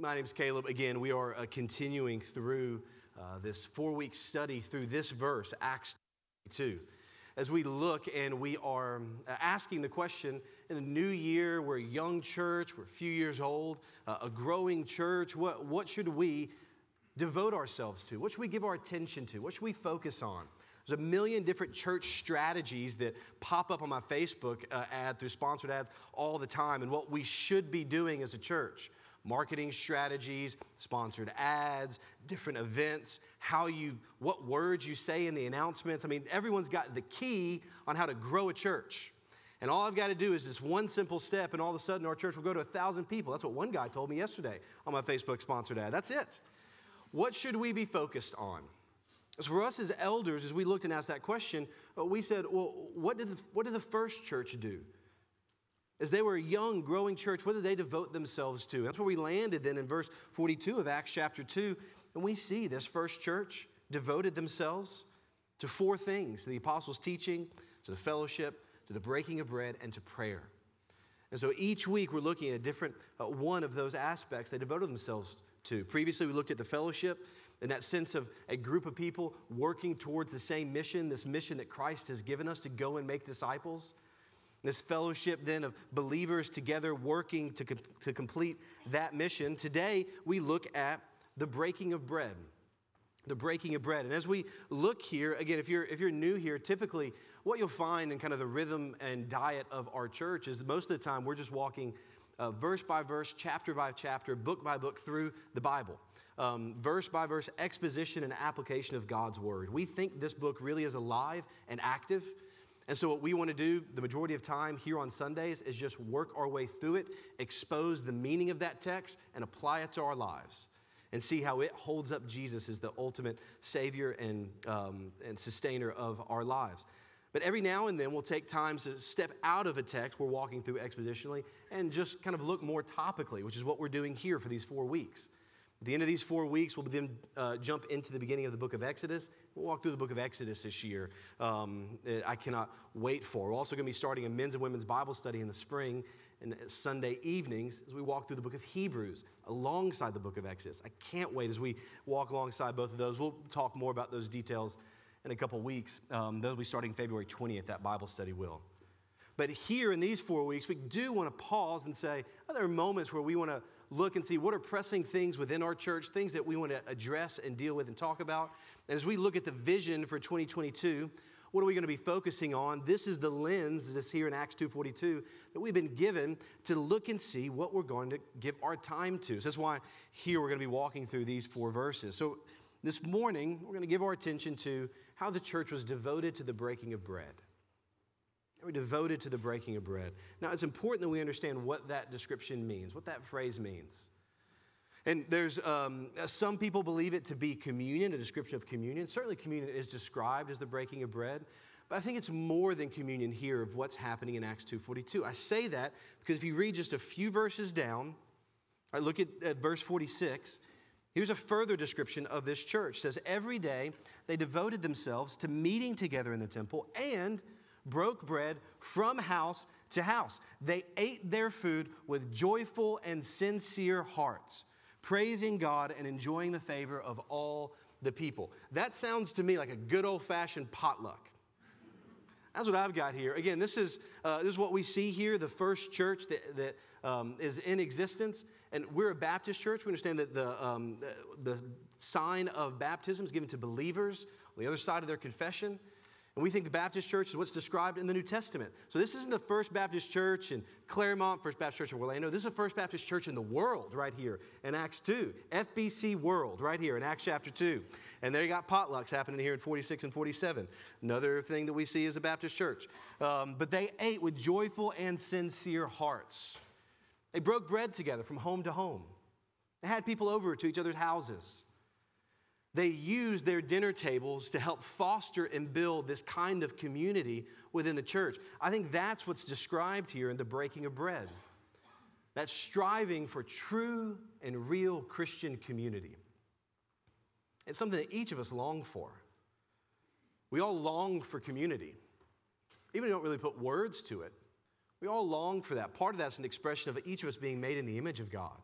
My name's Caleb. Again, we are uh, continuing through uh, this four week study through this verse, Acts 2. As we look and we are uh, asking the question in a new year, we're a young church, we're a few years old, uh, a growing church, what, what should we devote ourselves to? What should we give our attention to? What should we focus on? There's a million different church strategies that pop up on my Facebook uh, ad through sponsored ads all the time, and what we should be doing as a church marketing strategies, sponsored ads, different events, how you, what words you say in the announcements. I mean, everyone's got the key on how to grow a church. And all I've got to do is this one simple step, and all of a sudden our church will go to a thousand people. That's what one guy told me yesterday on my Facebook sponsored ad. That's it. What should we be focused on? So for us as elders, as we looked and asked that question, uh, we said, well, what did the, what did the first church do? As they were a young, growing church, what did they devote themselves to? That's where we landed then in verse 42 of Acts chapter 2. And we see this first church devoted themselves to four things the apostles' teaching, to the fellowship, to the breaking of bread, and to prayer. And so each week we're looking at a different uh, one of those aspects they devoted themselves to. Previously, we looked at the fellowship and that sense of a group of people working towards the same mission, this mission that Christ has given us to go and make disciples. This fellowship then of believers together working to, to complete that mission. Today, we look at the breaking of bread the breaking of bread. And as we look here, again, if you're, if you're new here, typically what you'll find in kind of the rhythm and diet of our church is most of the time we're just walking uh, verse by verse, chapter by chapter, book by book through the Bible. Um, verse by verse exposition and application of God's word. We think this book really is alive and active. And so, what we want to do the majority of time here on Sundays is just work our way through it, expose the meaning of that text, and apply it to our lives and see how it holds up Jesus as the ultimate Savior and, um, and sustainer of our lives. But every now and then we'll take time to step out of a text we're walking through expositionally and just kind of look more topically, which is what we're doing here for these four weeks. At the end of these four weeks, we'll then uh, jump into the beginning of the book of Exodus. We'll walk through the book of Exodus this year. Um, I cannot wait for. We're also going to be starting a men's and women's Bible study in the spring and Sunday evenings as we walk through the book of Hebrews alongside the book of Exodus. I can't wait as we walk alongside both of those. We'll talk more about those details in a couple weeks. Um, they'll be starting February 20th, that Bible study will. But here in these four weeks, we do want to pause and say, are there moments where we want to look and see what are pressing things within our church, things that we want to address and deal with and talk about? And as we look at the vision for 2022, what are we going to be focusing on? This is the lens, this here in Acts 2.42, that we've been given to look and see what we're going to give our time to. So that's why here we're going to be walking through these four verses. So this morning, we're going to give our attention to how the church was devoted to the breaking of bread. We're devoted to the breaking of bread. Now, it's important that we understand what that description means, what that phrase means. And there's um, some people believe it to be communion, a description of communion. Certainly, communion is described as the breaking of bread, but I think it's more than communion here of what's happening in Acts 2:42. I say that because if you read just a few verses down, I look at, at verse 46. Here's a further description of this church. It says, Every day they devoted themselves to meeting together in the temple and broke bread from house to house. They ate their food with joyful and sincere hearts, praising God and enjoying the favor of all the people. That sounds to me like a good old fashioned potluck. That's what I've got here. Again, this is, uh, this is what we see here the first church that, that um, is in existence. And we're a Baptist church. We understand that the, um, the, the sign of baptism is given to believers on the other side of their confession. And we think the Baptist church is what's described in the New Testament. So this isn't the First Baptist church in Clermont, First Baptist church in Orlando. This is the First Baptist church in the world right here in Acts 2. FBC World right here in Acts chapter 2. And there you got potlucks happening here in 46 and 47. Another thing that we see is a Baptist church. Um, but they ate with joyful and sincere hearts. They broke bread together from home to home. They had people over to each other's houses. They used their dinner tables to help foster and build this kind of community within the church. I think that's what's described here in the breaking of bread. That striving for true and real Christian community. It's something that each of us long for. We all long for community. Even if we don't really put words to it, we all long for that. Part of that's an expression of each of us being made in the image of God.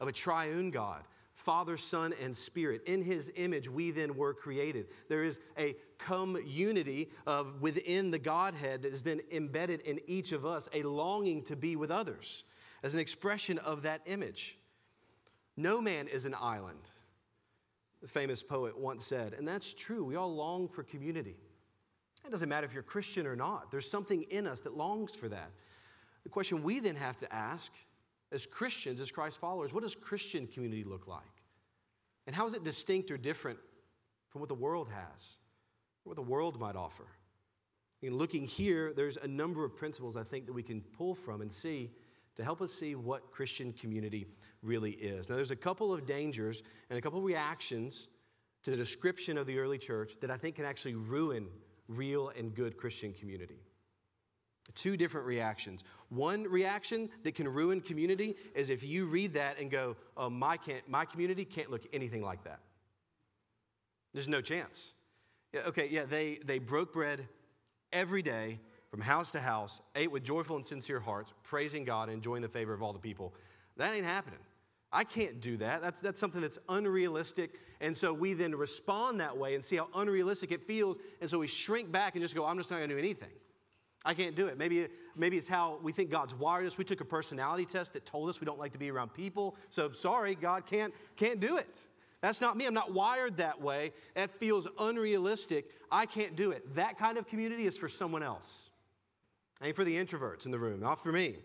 of a triune God. Father, Son, and Spirit. In his image, we then were created. There is a community of within the Godhead that is then embedded in each of us, a longing to be with others as an expression of that image. No man is an island, the famous poet once said, and that's true. We all long for community. It doesn't matter if you're Christian or not, there's something in us that longs for that. The question we then have to ask as Christians, as Christ followers, what does Christian community look like? And how is it distinct or different from what the world has, what the world might offer? In looking here, there's a number of principles I think that we can pull from and see to help us see what Christian community really is. Now, there's a couple of dangers and a couple of reactions to the description of the early church that I think can actually ruin real and good Christian community. Two different reactions. One reaction that can ruin community is if you read that and go, oh, my, can't, my community can't look anything like that. There's no chance. Yeah, okay, yeah, they, they broke bread every day from house to house, ate with joyful and sincere hearts, praising God and enjoying the favor of all the people. That ain't happening. I can't do that. That's, that's something that's unrealistic. And so we then respond that way and see how unrealistic it feels. And so we shrink back and just go, I'm just not going to do anything. I can't do it. Maybe, maybe it's how we think God's wired us. We took a personality test that told us we don't like to be around people. So sorry, God can't, can't do it. That's not me. I'm not wired that way. That feels unrealistic. I can't do it. That kind of community is for someone else. Ain't for the introverts in the room, not for me.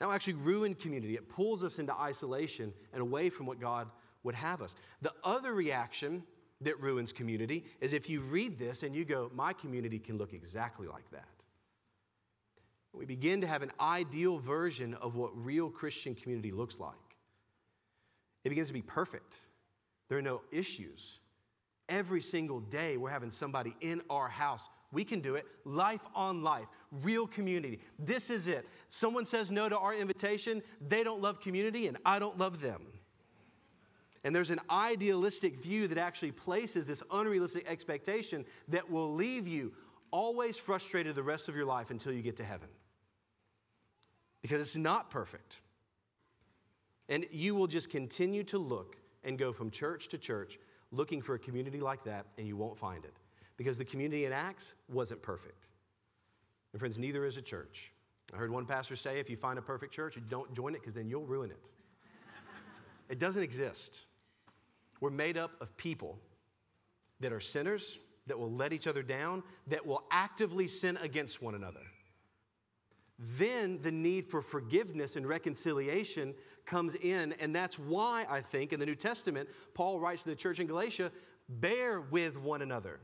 That will actually ruin community. It pulls us into isolation and away from what God would have us. The other reaction that ruins community is if you read this and you go, My community can look exactly like that. We begin to have an ideal version of what real Christian community looks like. It begins to be perfect. There are no issues. Every single day, we're having somebody in our house we can do it. Life on life, real community. This is it. Someone says no to our invitation, they don't love community, and I don't love them. And there's an idealistic view that actually places this unrealistic expectation that will leave you always frustrated the rest of your life until you get to heaven. Because it's not perfect. And you will just continue to look and go from church to church looking for a community like that, and you won't find it because the community in Acts wasn't perfect. And friends, neither is a church. I heard one pastor say if you find a perfect church, you don't join it because then you'll ruin it. it doesn't exist. We're made up of people that are sinners, that will let each other down, that will actively sin against one another. Then the need for forgiveness and reconciliation comes in, and that's why I think in the New Testament, Paul writes to the church in Galatia bear with one another.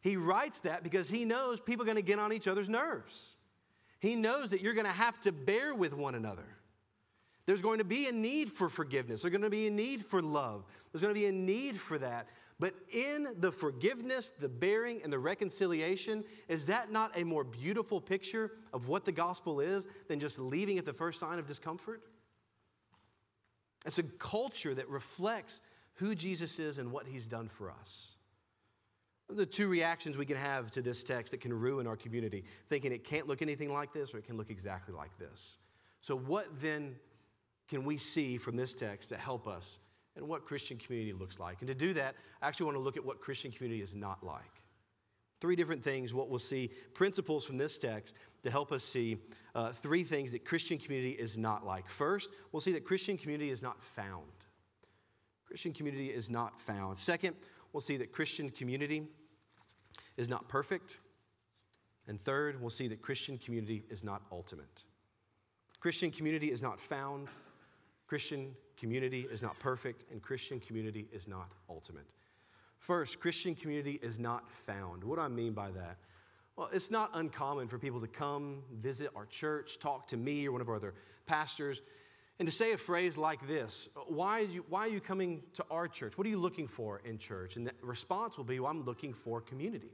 He writes that because he knows people are going to get on each other's nerves. He knows that you're going to have to bear with one another. There's going to be a need for forgiveness. There's going to be a need for love. There's going to be a need for that. But in the forgiveness, the bearing, and the reconciliation, is that not a more beautiful picture of what the gospel is than just leaving at the first sign of discomfort? It's a culture that reflects who Jesus is and what he's done for us the two reactions we can have to this text that can ruin our community thinking it can't look anything like this or it can look exactly like this. So, what then can we see from this text to help us and what Christian community looks like? And to do that, I actually want to look at what Christian community is not like. Three different things, what we'll see, principles from this text to help us see uh, three things that Christian community is not like. First, we'll see that Christian community is not found. Christian community is not found. Second, we'll see that Christian community is not perfect. And third, we'll see that Christian community is not ultimate. Christian community is not found, Christian community is not perfect, and Christian community is not ultimate. First, Christian community is not found. What do I mean by that? Well, it's not uncommon for people to come visit our church, talk to me or one of our other pastors, and to say a phrase like this why are, you, why are you coming to our church? What are you looking for in church? And the response will be, Well, I'm looking for community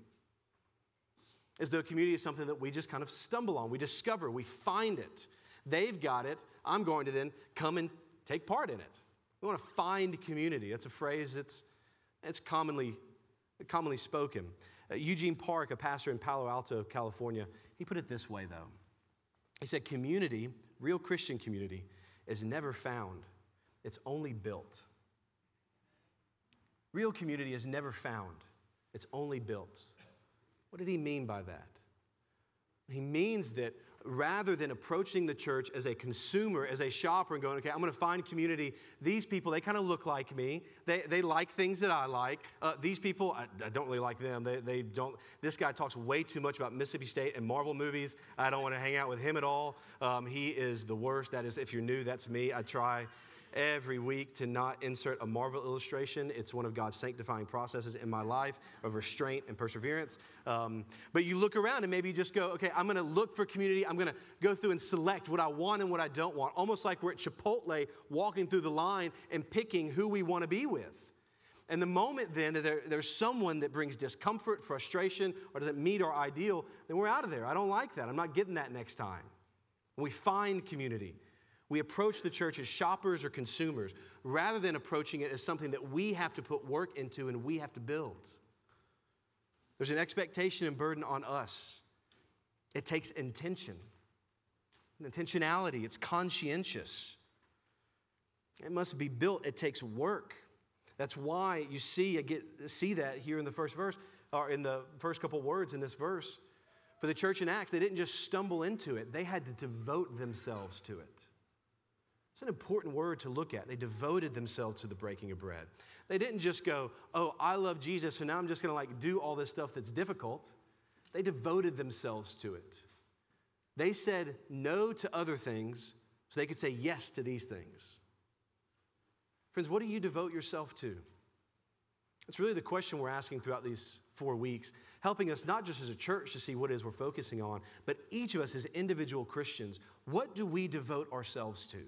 as though community is something that we just kind of stumble on, we discover, we find it. They've got it. I'm going to then come and take part in it. We want to find community. That's a phrase that's, that's commonly, commonly spoken. Uh, Eugene Park, a pastor in Palo Alto, California, he put it this way, though. He said, Community, real Christian community, is never found, it's only built. Real community is never found, it's only built. What did he mean by that? He means that rather than approaching the church as a consumer, as a shopper, and going, okay, I'm going to find community. These people, they kind of look like me. They, they like things that I like. Uh, these people, I, I, don't really like them. They, they don't. This guy talks way too much about Mississippi State and Marvel movies. I don't want to hang out with him at all. Um, he is the worst. That is, if you're new, that's me. I try every week to not insert a Marvel illustration. It's one of God's sanctifying processes in my life of restraint and perseverance. Um, but you look around and maybe you just go, okay, I'm going to look for community. I'm going to go through and select what I want and what I don't want. Almost like we're at Chipotle walking through the line and picking who we want to be with. And the moment then that there, there's someone that brings discomfort, frustration, or doesn't meet our ideal, then we're out of there. I don't like that. I'm not getting that next time. We find community. We approach the church as shoppers or consumers rather than approaching it as something that we have to put work into and we have to build. There's an expectation and burden on us. It takes intention, intentionality, it's conscientious. It must be built, it takes work. That's why you see, I get, see that here in the first verse, or in the first couple words in this verse. For the church in Acts, they didn't just stumble into it, they had to devote themselves to it. It's an important word to look at. They devoted themselves to the breaking of bread. They didn't just go, oh, I love Jesus, so now I'm just going to like do all this stuff that's difficult. They devoted themselves to it. They said no to other things so they could say yes to these things. Friends, what do you devote yourself to? It's really the question we're asking throughout these four weeks, helping us not just as a church to see what it is we're focusing on, but each of us as individual Christians. What do we devote ourselves to?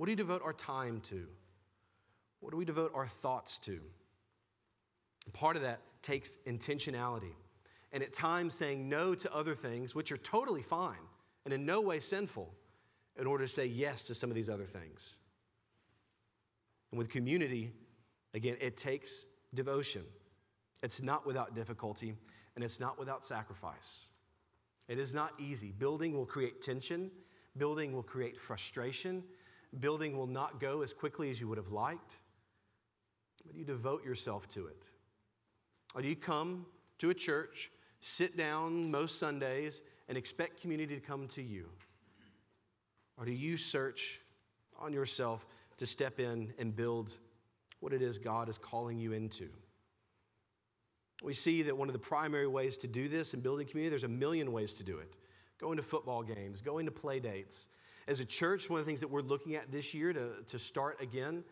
What do we devote our time to? What do we devote our thoughts to? Part of that takes intentionality. And at times saying no to other things, which are totally fine and in no way sinful, in order to say yes to some of these other things. And with community, again, it takes devotion. It's not without difficulty and it's not without sacrifice. It is not easy. Building will create tension, building will create frustration, building will not go as quickly as you would have liked, but you devote yourself to it. Or do you come to a church, sit down most Sundays, and expect community to come to you? Or do you search on yourself to step in and build what it is God is calling you into? We see that one of the primary ways to do this in building community, there's a million ways to do it. Going to football games, going to play dates, as a church, one of the things that we're looking at this year to, to start again,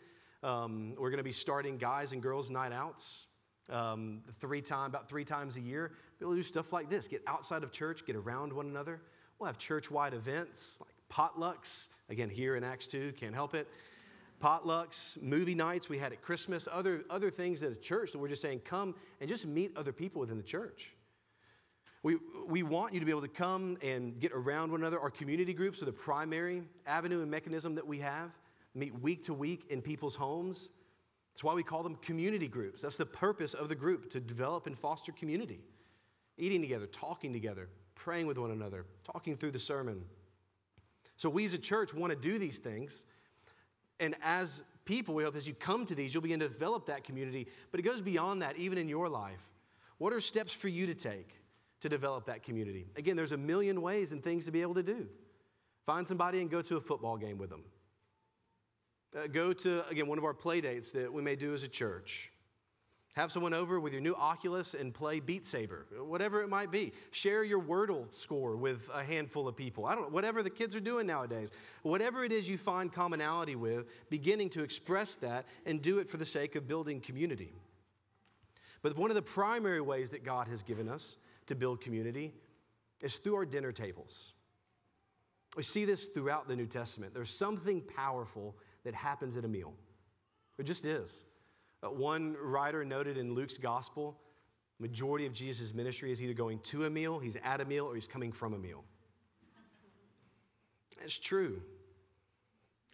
um, we're going to be starting guys and girls night outs um, three time, about three times a year. To do stuff like this: get outside of church, get around one another. We'll have church-wide events like potlucks. Again, here in Acts two, can't help it. Potlucks, movie nights we had at Christmas, other other things at a church that we're just saying, come and just meet other people within the church. We, we want you to be able to come and get around one another. Our community groups are the primary avenue and mechanism that we have, meet week to week in people's homes. That's why we call them community groups. That's the purpose of the group to develop and foster community. Eating together, talking together, praying with one another, talking through the sermon. So, we as a church want to do these things. And as people, we hope as you come to these, you'll begin to develop that community. But it goes beyond that, even in your life. What are steps for you to take? To develop that community. Again, there's a million ways and things to be able to do. Find somebody and go to a football game with them. Uh, go to, again, one of our play dates that we may do as a church. Have someone over with your new Oculus and play Beat Saber, whatever it might be. Share your Wordle score with a handful of people. I don't know, whatever the kids are doing nowadays. Whatever it is you find commonality with, beginning to express that and do it for the sake of building community. But one of the primary ways that God has given us to build community is through our dinner tables. We see this throughout the New Testament. There's something powerful that happens at a meal. It just is. Uh, one writer noted in Luke's gospel, majority of Jesus' ministry is either going to a meal, he's at a meal, or he's coming from a meal. It's true.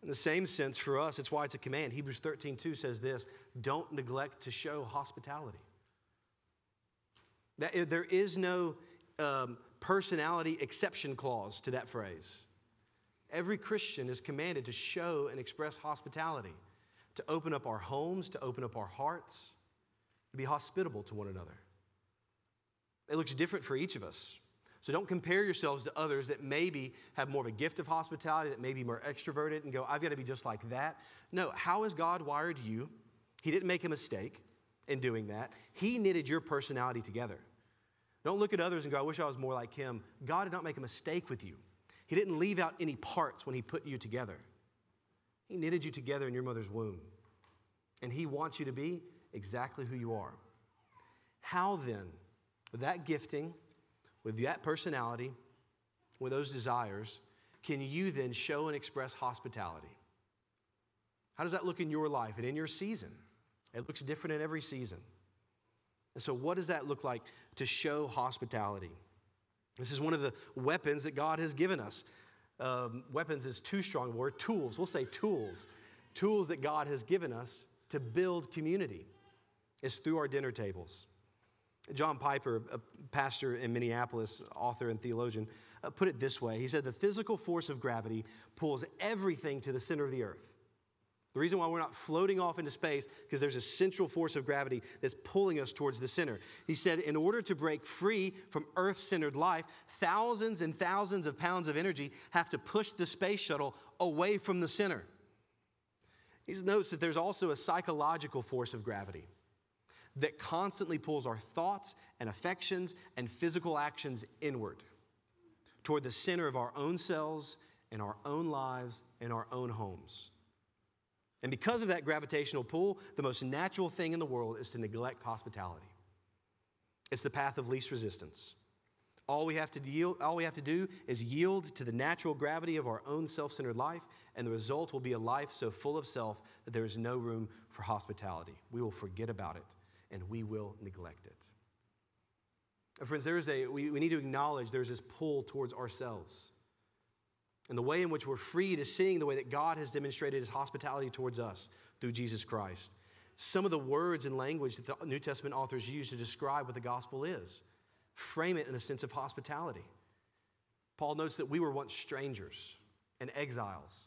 In the same sense, for us, it's why it's a command. Hebrews 13, 2 says this don't neglect to show hospitality. That, there is no um, personality exception clause to that phrase. Every Christian is commanded to show and express hospitality, to open up our homes, to open up our hearts, to be hospitable to one another. It looks different for each of us. So don't compare yourselves to others that maybe have more of a gift of hospitality, that may be more extroverted, and go, I've got to be just like that. No, how has God wired you? He didn't make a mistake in doing that. He knitted your personality together. Don't look at others and go, I wish I was more like him. God did not make a mistake with you. He didn't leave out any parts when He put you together. He knitted you together in your mother's womb. And He wants you to be exactly who you are. How then, with that gifting, with that personality, with those desires, can you then show and express hospitality? How does that look in your life and in your season? It looks different in every season. And so, what does that look like to show hospitality? This is one of the weapons that God has given us. Um, weapons is too strong a word. Tools, we'll say tools. Tools that God has given us to build community. It's through our dinner tables. John Piper, a pastor in Minneapolis, author and theologian, uh, put it this way He said, The physical force of gravity pulls everything to the center of the earth. The reason why we're not floating off into space because there's a central force of gravity that's pulling us towards the center. He said, in order to break free from Earth centered life, thousands and thousands of pounds of energy have to push the space shuttle away from the center. He notes that there's also a psychological force of gravity that constantly pulls our thoughts and affections and physical actions inward toward the center of our own selves and our own lives and our own homes. And because of that gravitational pull, the most natural thing in the world is to neglect hospitality. It's the path of least resistance. All we have to all we have to do is yield to the natural gravity of our own self-centered life, and the result will be a life so full of self that there is no room for hospitality. We will forget about it and we will neglect it. Friends, there is a, we, we need to acknowledge there's this pull towards ourselves. And the way in which we're free is seeing the way that God has demonstrated his hospitality towards us through Jesus Christ. Some of the words and language that the New Testament authors use to describe what the gospel is frame it in a sense of hospitality. Paul notes that we were once strangers and exiles,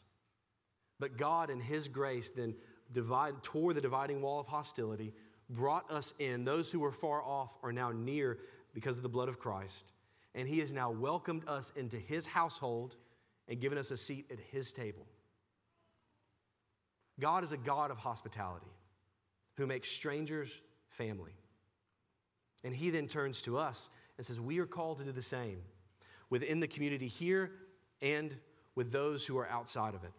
but God, in his grace, then divide, tore the dividing wall of hostility brought us in. Those who were far off are now near because of the blood of Christ. And he has now welcomed us into his household and given us a seat at his table. God is a God of hospitality who makes strangers family. And he then turns to us and says, We are called to do the same within the community here and with those who are outside of it.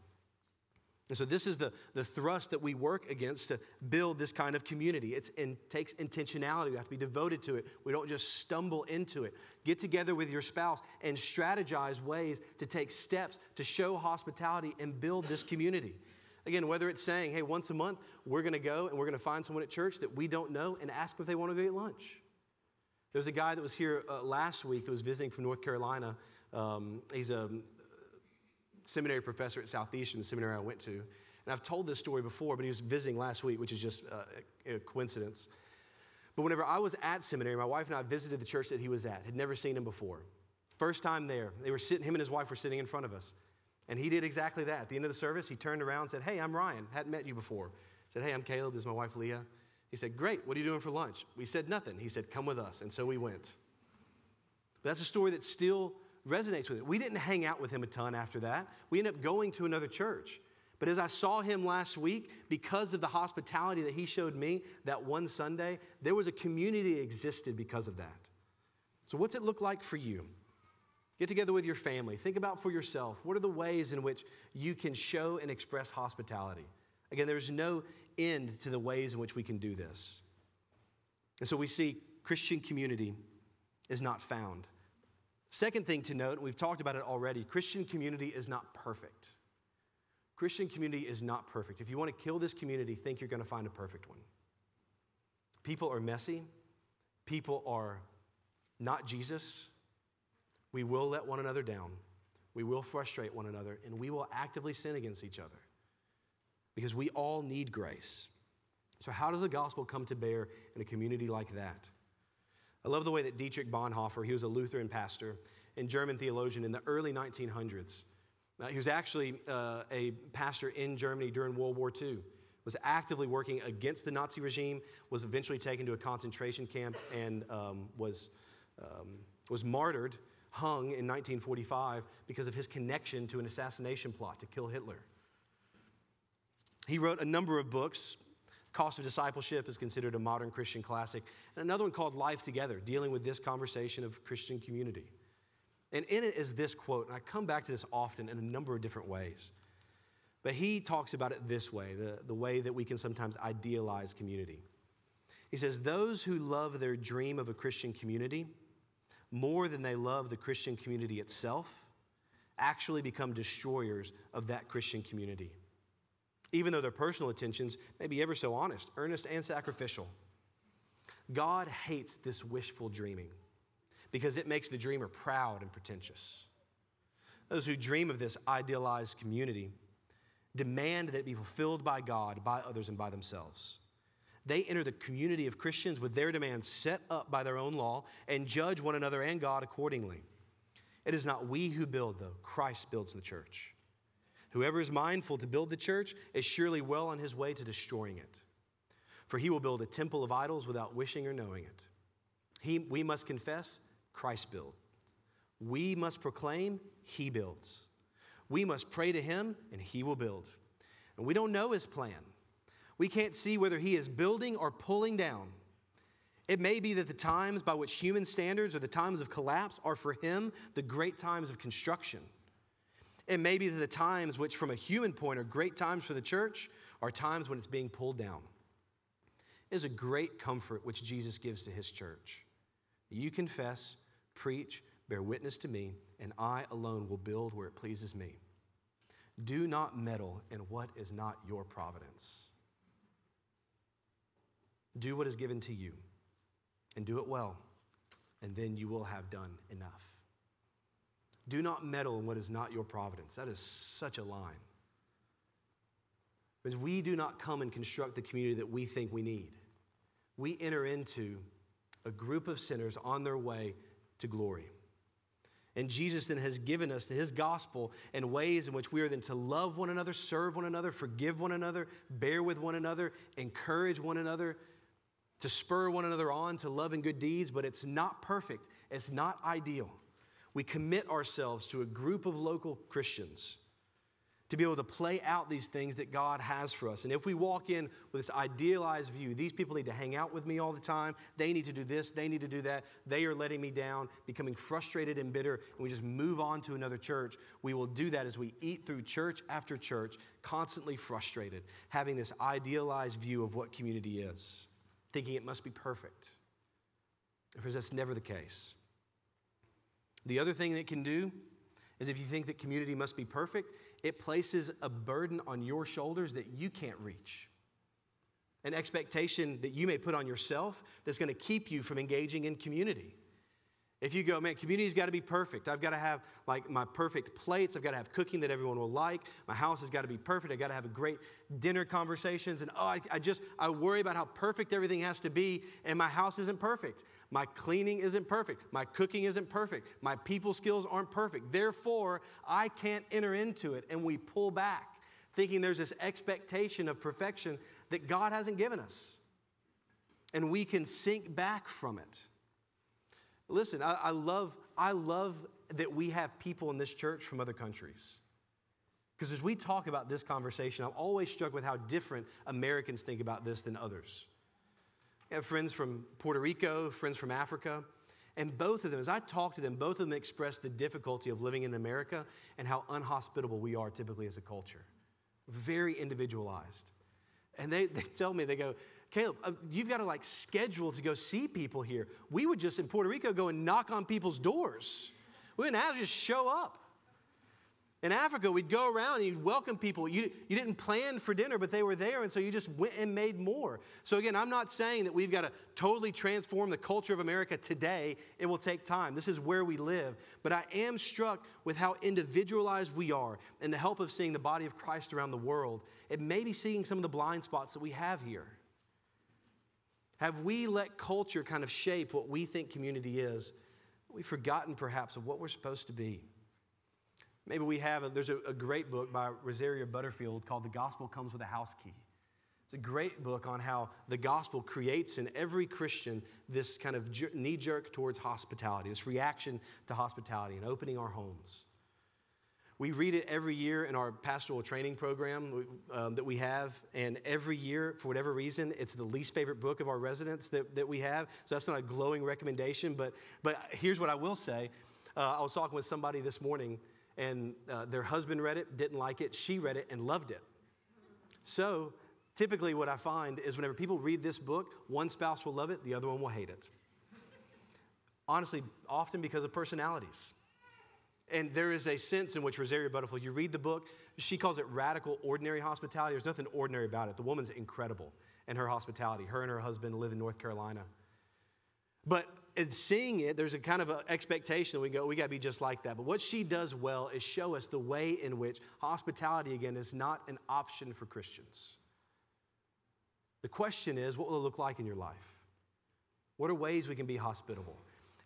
And so, this is the, the thrust that we work against to build this kind of community. It takes intentionality. We have to be devoted to it. We don't just stumble into it. Get together with your spouse and strategize ways to take steps to show hospitality and build this community. Again, whether it's saying, hey, once a month, we're going to go and we're going to find someone at church that we don't know and ask if they want to go get lunch. There was a guy that was here uh, last week that was visiting from North Carolina. Um, he's a seminary professor at Southeastern, the seminary I went to. And I've told this story before, but he was visiting last week, which is just uh, a coincidence. But whenever I was at seminary, my wife and I visited the church that he was at, had never seen him before. First time there, they were sitting, him and his wife were sitting in front of us. And he did exactly that. At the end of the service, he turned around and said, Hey, I'm Ryan. Hadn't met you before. said, Hey, I'm Caleb. This is my wife, Leah. He said, Great. What are you doing for lunch? We said, Nothing. He said, Come with us. And so we went. But that's a story that still resonates with it. We didn't hang out with him a ton after that. We ended up going to another church. But as I saw him last week, because of the hospitality that he showed me that one Sunday, there was a community that existed because of that. So, what's it look like for you? Get together with your family. Think about for yourself what are the ways in which you can show and express hospitality? Again, there's no end to the ways in which we can do this. And so we see Christian community is not found. Second thing to note, and we've talked about it already Christian community is not perfect. Christian community is not perfect. If you want to kill this community, think you're going to find a perfect one. People are messy, people are not Jesus. We will let one another down, we will frustrate one another, and we will actively sin against each other because we all need grace. So, how does the gospel come to bear in a community like that? I love the way that Dietrich Bonhoeffer, he was a Lutheran pastor and German theologian in the early 1900s, Uh, he was actually uh, a pastor in Germany during World War II, was actively working against the Nazi regime, was eventually taken to a concentration camp, and um, was, um, was martyred, hung in 1945 because of his connection to an assassination plot to kill Hitler. He wrote a number of books. Cost of Discipleship is considered a modern Christian classic, and another one called Life Together, dealing with this conversation of Christian community. And in it is this quote, and I come back to this often in a number of different ways. But he talks about it this way the, the way that we can sometimes idealize community. He says, Those who love their dream of a Christian community more than they love the Christian community itself actually become destroyers of that Christian community. Even though their personal intentions may be ever so honest, earnest, and sacrificial. God hates this wishful dreaming because it makes the dreamer proud and pretentious. Those who dream of this idealized community demand that it be fulfilled by God, by others, and by themselves. They enter the community of Christians with their demands set up by their own law and judge one another and God accordingly. It is not we who build, though, Christ builds the church. Whoever is mindful to build the church is surely well on his way to destroying it. For he will build a temple of idols without wishing or knowing it. He, we must confess Christ built. We must proclaim, He builds. We must pray to Him, and He will build. And we don't know His plan. We can't see whether He is building or pulling down. It may be that the times by which human standards or the times of collapse are for Him the great times of construction. It may be that the times which, from a human point, are great times for the church are times when it's being pulled down. It is a great comfort which Jesus gives to His church. You confess preach, bear witness to me, and I alone will build where it pleases me. Do not meddle in what is not your providence. Do what is given to you, and do it well, and then you will have done enough. Do not meddle in what is not your providence. That is such a line. Because we do not come and construct the community that we think we need. We enter into a group of sinners on their way to glory. And Jesus then has given us his gospel and ways in which we are then to love one another, serve one another, forgive one another, bear with one another, encourage one another, to spur one another on to love and good deeds, but it's not perfect. It's not ideal. We commit ourselves to a group of local Christians to be able to play out these things that God has for us. And if we walk in with this idealized view, these people need to hang out with me all the time, they need to do this, they need to do that, they are letting me down, becoming frustrated and bitter, and we just move on to another church, we will do that as we eat through church after church, constantly frustrated, having this idealized view of what community is, thinking it must be perfect. Because that's never the case. The other thing that can do is if you think that community must be perfect, it places a burden on your shoulders that you can't reach. An expectation that you may put on yourself that's going to keep you from engaging in community. If you go, man, community's got to be perfect. I've got to have like my perfect plates. I've got to have cooking that everyone will like. My house has got to be perfect. I've got to have great dinner conversations. And oh, I, I just, I worry about how perfect everything has to be. And my house isn't perfect. My cleaning isn't perfect. My cooking isn't perfect. My people skills aren't perfect. Therefore, I can't enter into it. And we pull back, thinking there's this expectation of perfection that God hasn't given us. And we can sink back from it. Listen, I, I, love, I love that we have people in this church from other countries. Because as we talk about this conversation, I'm always struck with how different Americans think about this than others. I have friends from Puerto Rico, friends from Africa, and both of them, as I talk to them, both of them express the difficulty of living in America and how unhospitable we are typically as a culture. Very individualized. And they, they tell me, they go, Caleb, uh, you've got to like schedule to go see people here. We would just in Puerto Rico go and knock on people's doors. We would now just show up. In Africa, we'd go around and you'd welcome people. You, you didn't plan for dinner, but they were there, and so you just went and made more. So, again, I'm not saying that we've got to totally transform the culture of America today. It will take time. This is where we live. But I am struck with how individualized we are and the help of seeing the body of Christ around the world. It may be seeing some of the blind spots that we have here. Have we let culture kind of shape what we think community is? We've forgotten perhaps of what we're supposed to be. Maybe we have, a, there's a, a great book by Rosaria Butterfield called The Gospel Comes with a House Key. It's a great book on how the gospel creates in every Christian this kind of knee jerk towards hospitality, this reaction to hospitality and opening our homes. We read it every year in our pastoral training program um, that we have, and every year, for whatever reason, it's the least favorite book of our residents that, that we have. So that's not a glowing recommendation, but, but here's what I will say. Uh, I was talking with somebody this morning, and uh, their husband read it, didn't like it, she read it, and loved it. So typically, what I find is whenever people read this book, one spouse will love it, the other one will hate it. Honestly, often because of personalities. And there is a sense in which Rosaria Butterfield, you read the book, she calls it radical ordinary hospitality. There's nothing ordinary about it. The woman's incredible in her hospitality. Her and her husband live in North Carolina. But in seeing it, there's a kind of an expectation we go, we got to be just like that. But what she does well is show us the way in which hospitality, again, is not an option for Christians. The question is, what will it look like in your life? What are ways we can be hospitable?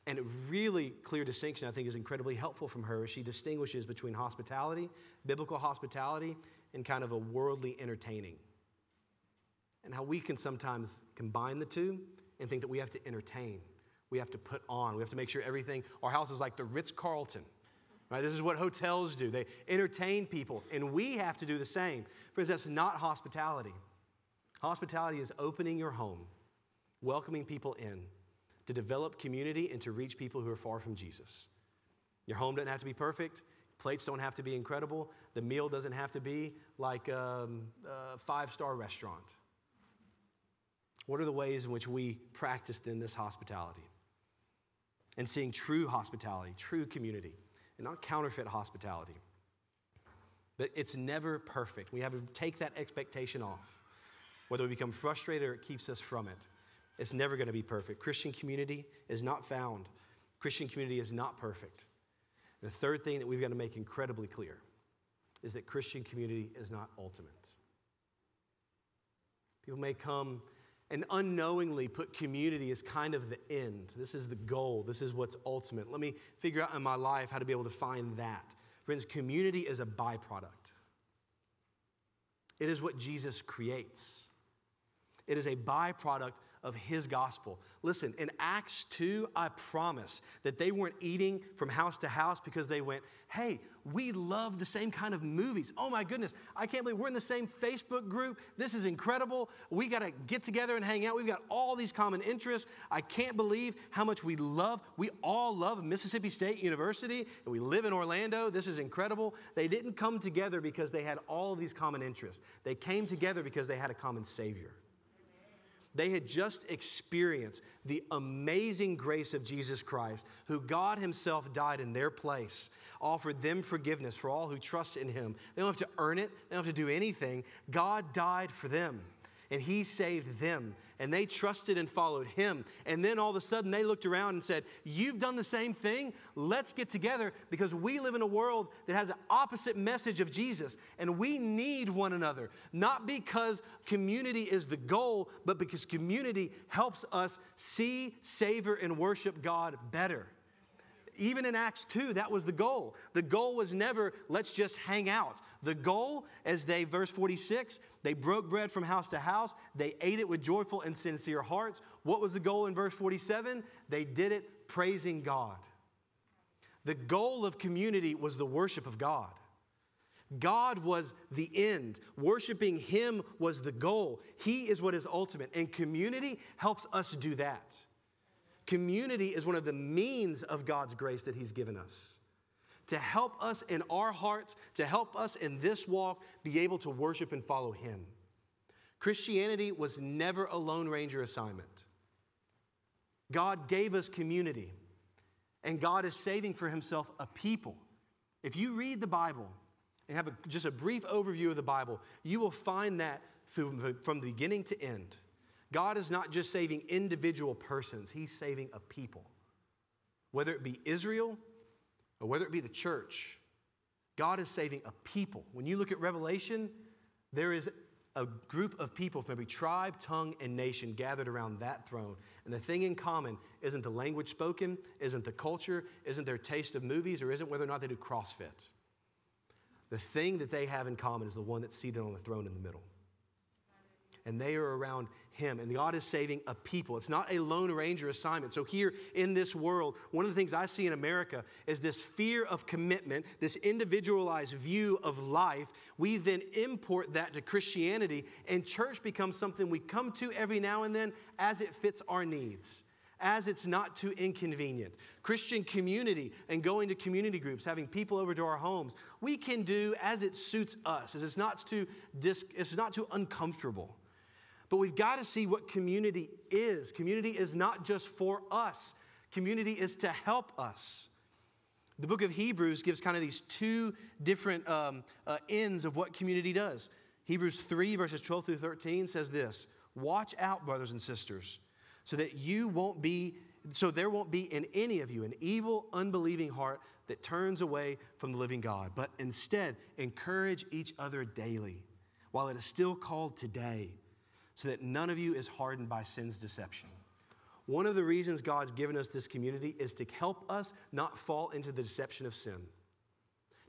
And a really clear distinction, I think, is incredibly helpful from her. She distinguishes between hospitality, biblical hospitality, and kind of a worldly entertaining. And how we can sometimes combine the two and think that we have to entertain, we have to put on, we have to make sure everything, our house is like the Ritz Carlton. Right? This is what hotels do. They entertain people, and we have to do the same. Friends, that's not hospitality. Hospitality is opening your home, welcoming people in to develop community and to reach people who are far from Jesus. Your home doesn't have to be perfect. Plates don't have to be incredible. The meal doesn't have to be like um, a five star restaurant. What are the ways in which we practice then this hospitality? And seeing true hospitality, true community, and not counterfeit hospitality. But it's never perfect. We have to take that expectation off. Whether we become frustrated or it keeps us from it. It's never going to be perfect. Christian community is not found. Christian community is not perfect. The third thing that we've got to make incredibly clear is that Christian community is not ultimate. People may come and unknowingly put community as kind of the end. This is the goal. This is what's ultimate. Let me figure out in my life how to be able to find that. Friends, community is a byproduct, it is what Jesus creates. It is a byproduct of his gospel. Listen, in Acts 2, I promise that they weren't eating from house to house because they went, hey, we love the same kind of movies. Oh my goodness, I can't believe we're in the same Facebook group. This is incredible. We got to get together and hang out. We've got all these common interests. I can't believe how much we love. We all love Mississippi State University and we live in Orlando. This is incredible. They didn't come together because they had all of these common interests, they came together because they had a common Savior. They had just experienced the amazing grace of Jesus Christ, who God Himself died in their place, offered them forgiveness for all who trust in Him. They don't have to earn it, they don't have to do anything. God died for them and he saved them. And they trusted and followed him. And then all of a sudden they looked around and said, You've done the same thing. Let's get together because we live in a world that has an opposite message of Jesus. And we need one another, not because community is the goal, but because community helps us see, savor, and worship God better. Even in Acts 2, that was the goal. The goal was never, let's just hang out. The goal, as they, verse 46, they broke bread from house to house. They ate it with joyful and sincere hearts. What was the goal in verse 47? They did it praising God. The goal of community was the worship of God. God was the end. Worshiping Him was the goal. He is what is ultimate. And community helps us do that. Community is one of the means of God's grace that He's given us to help us in our hearts, to help us in this walk be able to worship and follow Him. Christianity was never a Lone Ranger assignment. God gave us community, and God is saving for Himself a people. If you read the Bible and have a, just a brief overview of the Bible, you will find that through, from the beginning to end. God is not just saving individual persons, He's saving a people. Whether it be Israel or whether it be the church, God is saving a people. When you look at Revelation, there is a group of people from every tribe, tongue, and nation gathered around that throne. And the thing in common isn't the language spoken, isn't the culture, isn't their taste of movies, or isn't whether or not they do CrossFit. the thing that they have in common is the one that's seated on the throne in the middle. And they are around him. And God is saving a people. It's not a Lone Ranger assignment. So, here in this world, one of the things I see in America is this fear of commitment, this individualized view of life. We then import that to Christianity, and church becomes something we come to every now and then as it fits our needs as it's not too inconvenient. Christian community and going to community groups, having people over to our homes, we can do as it suits us, as it's not too, dis- it's not too uncomfortable. But we've got to see what community is. Community is not just for us, community is to help us. The book of Hebrews gives kind of these two different um, uh, ends of what community does. Hebrews 3, verses 12 through 13 says this Watch out, brothers and sisters so that you won't be so there won't be in any of you an evil unbelieving heart that turns away from the living God but instead encourage each other daily while it is still called today so that none of you is hardened by sin's deception one of the reasons God's given us this community is to help us not fall into the deception of sin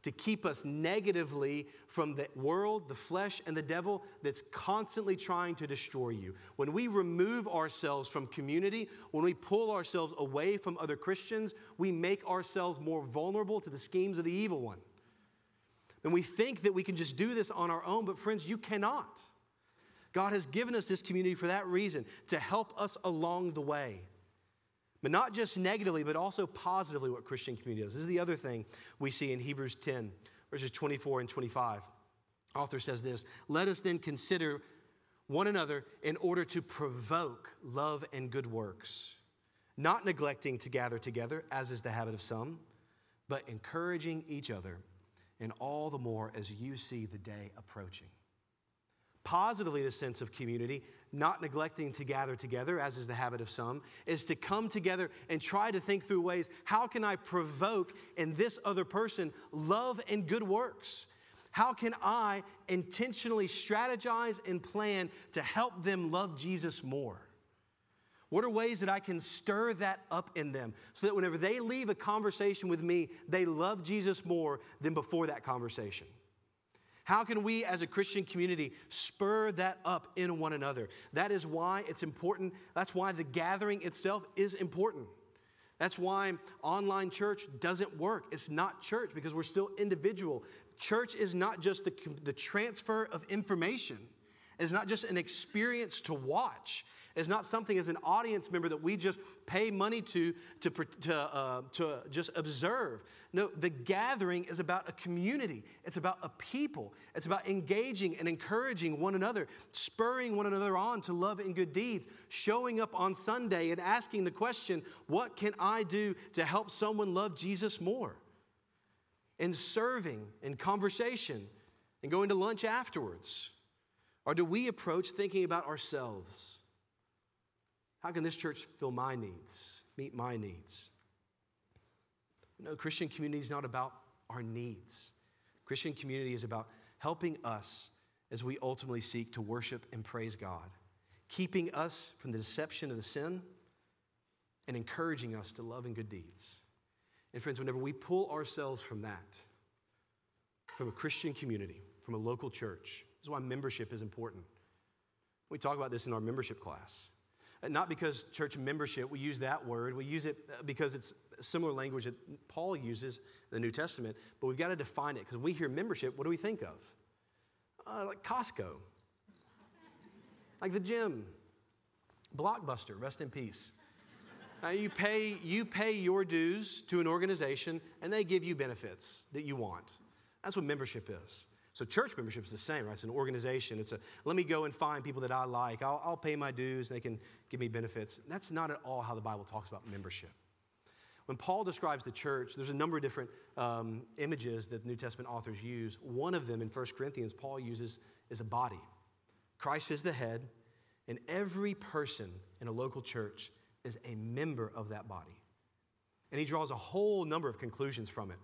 to keep us negatively from the world, the flesh, and the devil that's constantly trying to destroy you. When we remove ourselves from community, when we pull ourselves away from other Christians, we make ourselves more vulnerable to the schemes of the evil one. And we think that we can just do this on our own, but friends, you cannot. God has given us this community for that reason, to help us along the way. But not just negatively, but also positively what Christian community does. This is the other thing we see in Hebrews 10, verses 24 and 25. Author says this Let us then consider one another in order to provoke love and good works, not neglecting to gather together, as is the habit of some, but encouraging each other, and all the more as you see the day approaching. Positively, the sense of community, not neglecting to gather together, as is the habit of some, is to come together and try to think through ways how can I provoke in this other person love and good works? How can I intentionally strategize and plan to help them love Jesus more? What are ways that I can stir that up in them so that whenever they leave a conversation with me, they love Jesus more than before that conversation? How can we as a Christian community spur that up in one another? That is why it's important. That's why the gathering itself is important. That's why online church doesn't work. It's not church because we're still individual. Church is not just the, the transfer of information, it's not just an experience to watch It's not something as an audience member that we just pay money to to, to, uh, to just observe. No, the gathering is about a community, it's about a people, it's about engaging and encouraging one another, spurring one another on to love and good deeds, showing up on Sunday and asking the question, What can I do to help someone love Jesus more? And serving and conversation and going to lunch afterwards. Or do we approach thinking about ourselves? How can this church fill my needs, meet my needs? No, Christian community is not about our needs. Christian community is about helping us as we ultimately seek to worship and praise God, keeping us from the deception of the sin, and encouraging us to love and good deeds. And friends, whenever we pull ourselves from that, from a Christian community, from a local church, this is why membership is important. We talk about this in our membership class. Not because church membership, we use that word. We use it uh, because it's similar language that Paul uses in the New Testament, but we've got to define it because when we hear membership, what do we think of? Uh, like Costco, like the gym, Blockbuster, rest in peace. Uh, you, pay, you pay your dues to an organization and they give you benefits that you want. That's what membership is. So church membership is the same, right? It's an organization. It's a let me go and find people that I like. I'll, I'll pay my dues. And they can give me benefits. That's not at all how the Bible talks about membership. When Paul describes the church, there's a number of different um, images that New Testament authors use. One of them in 1 Corinthians, Paul uses is a body. Christ is the head, and every person in a local church is a member of that body. And he draws a whole number of conclusions from it.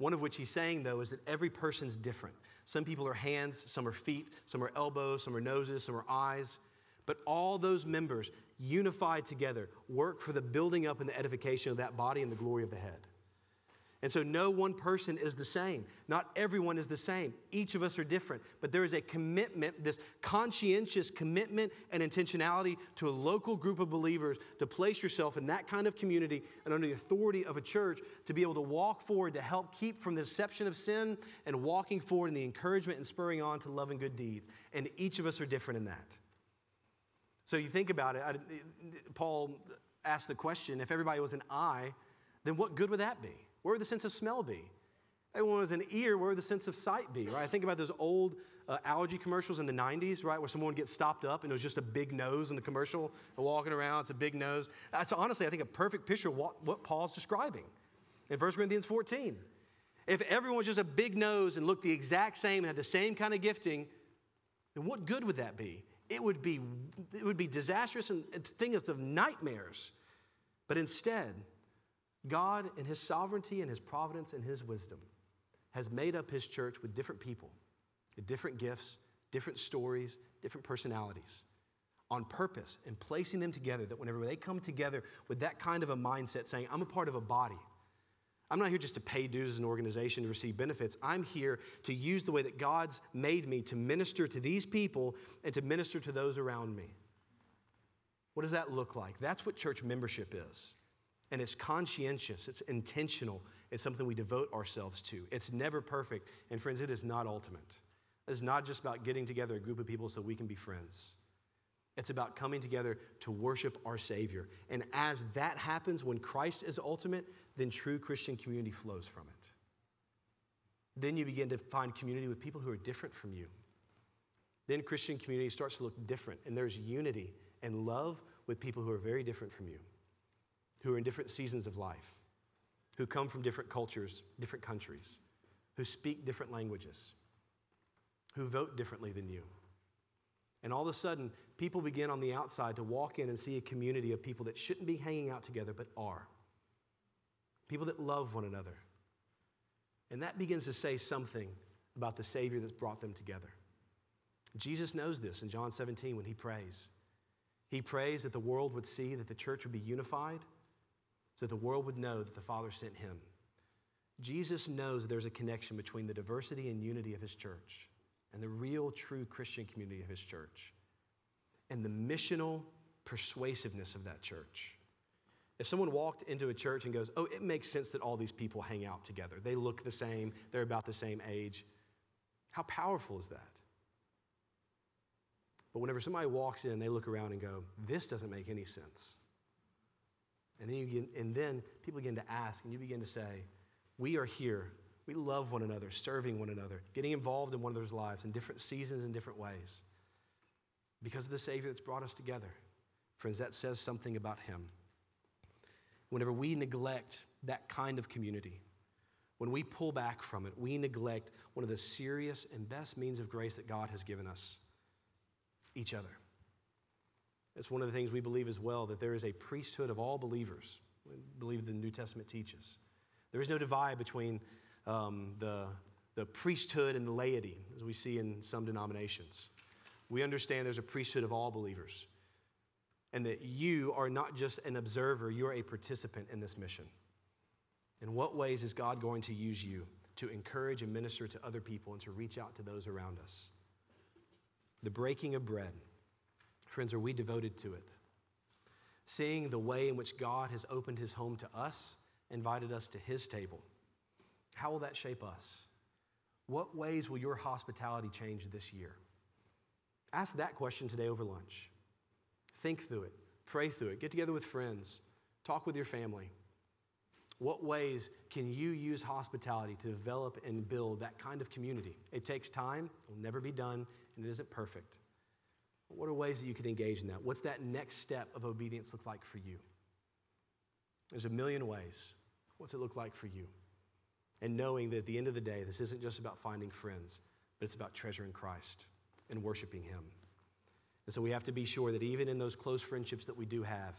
One of which he's saying, though, is that every person's different. Some people are hands, some are feet, some are elbows, some are noses, some are eyes. But all those members, unified together, work for the building up and the edification of that body and the glory of the head. And so, no one person is the same. Not everyone is the same. Each of us are different. But there is a commitment, this conscientious commitment and intentionality to a local group of believers to place yourself in that kind of community and under the authority of a church to be able to walk forward to help keep from the deception of sin and walking forward in the encouragement and spurring on to love and good deeds. And each of us are different in that. So, you think about it, I, Paul asked the question if everybody was an eye, then what good would that be? Where would the sense of smell be? Everyone was an ear, where would the sense of sight be, right? I think about those old uh, allergy commercials in the 90s, right, where someone would get stopped up and it was just a big nose in the commercial, walking around, it's a big nose. That's honestly, I think, a perfect picture of what, what Paul's describing in 1 Corinthians 14. If everyone was just a big nose and looked the exact same and had the same kind of gifting, then what good would that be? It would be, it would be disastrous and things of nightmares. But instead, God, in His sovereignty and His providence and His wisdom, has made up His church with different people, with different gifts, different stories, different personalities on purpose and placing them together that whenever they come together with that kind of a mindset, saying, I'm a part of a body. I'm not here just to pay dues as an organization to receive benefits. I'm here to use the way that God's made me to minister to these people and to minister to those around me. What does that look like? That's what church membership is. And it's conscientious, it's intentional, it's something we devote ourselves to. It's never perfect. And friends, it is not ultimate. It's not just about getting together a group of people so we can be friends. It's about coming together to worship our Savior. And as that happens, when Christ is ultimate, then true Christian community flows from it. Then you begin to find community with people who are different from you. Then Christian community starts to look different, and there's unity and love with people who are very different from you who are in different seasons of life, who come from different cultures, different countries, who speak different languages, who vote differently than you. And all of a sudden, people begin on the outside to walk in and see a community of people that shouldn't be hanging out together but are. People that love one another. And that begins to say something about the Savior that's brought them together. Jesus knows this in John 17 when he prays. He prays that the world would see that the church would be unified so the world would know that the Father sent him. Jesus knows there's a connection between the diversity and unity of his church and the real, true Christian community of his church and the missional persuasiveness of that church. If someone walked into a church and goes, Oh, it makes sense that all these people hang out together, they look the same, they're about the same age, how powerful is that? But whenever somebody walks in, they look around and go, This doesn't make any sense. And then, you begin, and then people begin to ask, and you begin to say, We are here. We love one another, serving one another, getting involved in one another's lives in different seasons and different ways. Because of the Savior that's brought us together. Friends, that says something about Him. Whenever we neglect that kind of community, when we pull back from it, we neglect one of the serious and best means of grace that God has given us each other. It's one of the things we believe as well that there is a priesthood of all believers. We believe the New Testament teaches. There is no divide between um, the, the priesthood and the laity, as we see in some denominations. We understand there's a priesthood of all believers, and that you are not just an observer, you are a participant in this mission. In what ways is God going to use you to encourage and minister to other people and to reach out to those around us? The breaking of bread Friends, are we devoted to it? Seeing the way in which God has opened his home to us, invited us to his table, how will that shape us? What ways will your hospitality change this year? Ask that question today over lunch. Think through it, pray through it, get together with friends, talk with your family. What ways can you use hospitality to develop and build that kind of community? It takes time, it'll never be done, and it isn't perfect. What are ways that you could engage in that? What's that next step of obedience look like for you? There's a million ways. What's it look like for you? And knowing that at the end of the day, this isn't just about finding friends, but it's about treasuring Christ and worshiping Him. And so we have to be sure that even in those close friendships that we do have,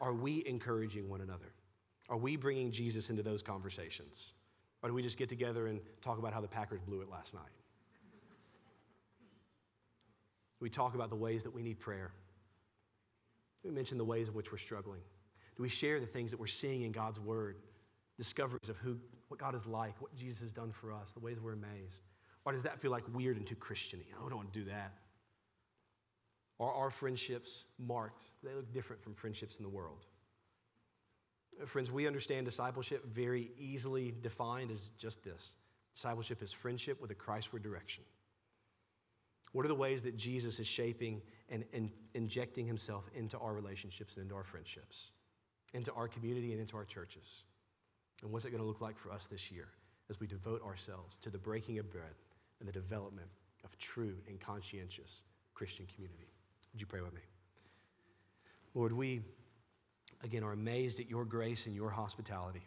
are we encouraging one another? Are we bringing Jesus into those conversations? Or do we just get together and talk about how the Packers blew it last night? We talk about the ways that we need prayer? Do we mention the ways in which we're struggling? Do we share the things that we're seeing in God's Word discoveries of who, what God is like, what Jesus has done for us, the ways we're amazed? Or does that feel like weird and too Christiany? Oh, I don't want to do that. Are our friendships marked? They look different from friendships in the world. Uh, friends, we understand discipleship very easily defined as just this discipleship is friendship with a Christward direction. What are the ways that Jesus is shaping and, and injecting himself into our relationships and into our friendships, into our community and into our churches? And what's it going to look like for us this year as we devote ourselves to the breaking of bread and the development of true and conscientious Christian community? Would you pray with me? Lord, we again are amazed at your grace and your hospitality.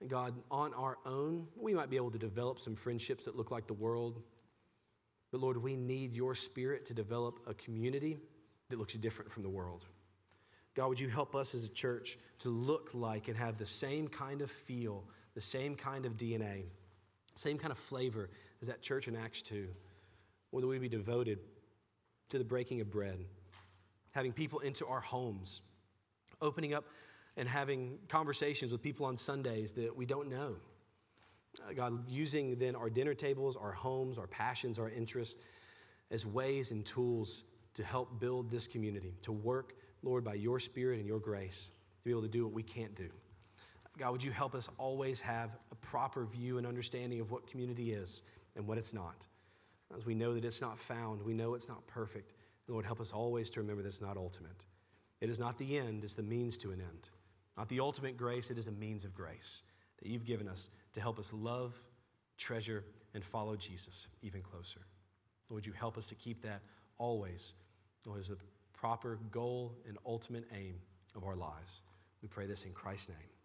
And God, on our own, we might be able to develop some friendships that look like the world. But Lord, we need your spirit to develop a community that looks different from the world. God, would you help us as a church to look like and have the same kind of feel, the same kind of DNA, same kind of flavor as that church in Acts 2? Whether we be devoted to the breaking of bread, having people into our homes, opening up and having conversations with people on Sundays that we don't know. Uh, God, using then our dinner tables, our homes, our passions, our interests as ways and tools to help build this community, to work, Lord, by your Spirit and your grace, to be able to do what we can't do. God, would you help us always have a proper view and understanding of what community is and what it's not? As we know that it's not found, we know it's not perfect. Lord, help us always to remember that it's not ultimate. It is not the end, it's the means to an end. Not the ultimate grace, it is a means of grace that you've given us to help us love, treasure, and follow Jesus even closer. Lord, you help us to keep that always Lord, as the proper goal and ultimate aim of our lives? We pray this in Christ's name.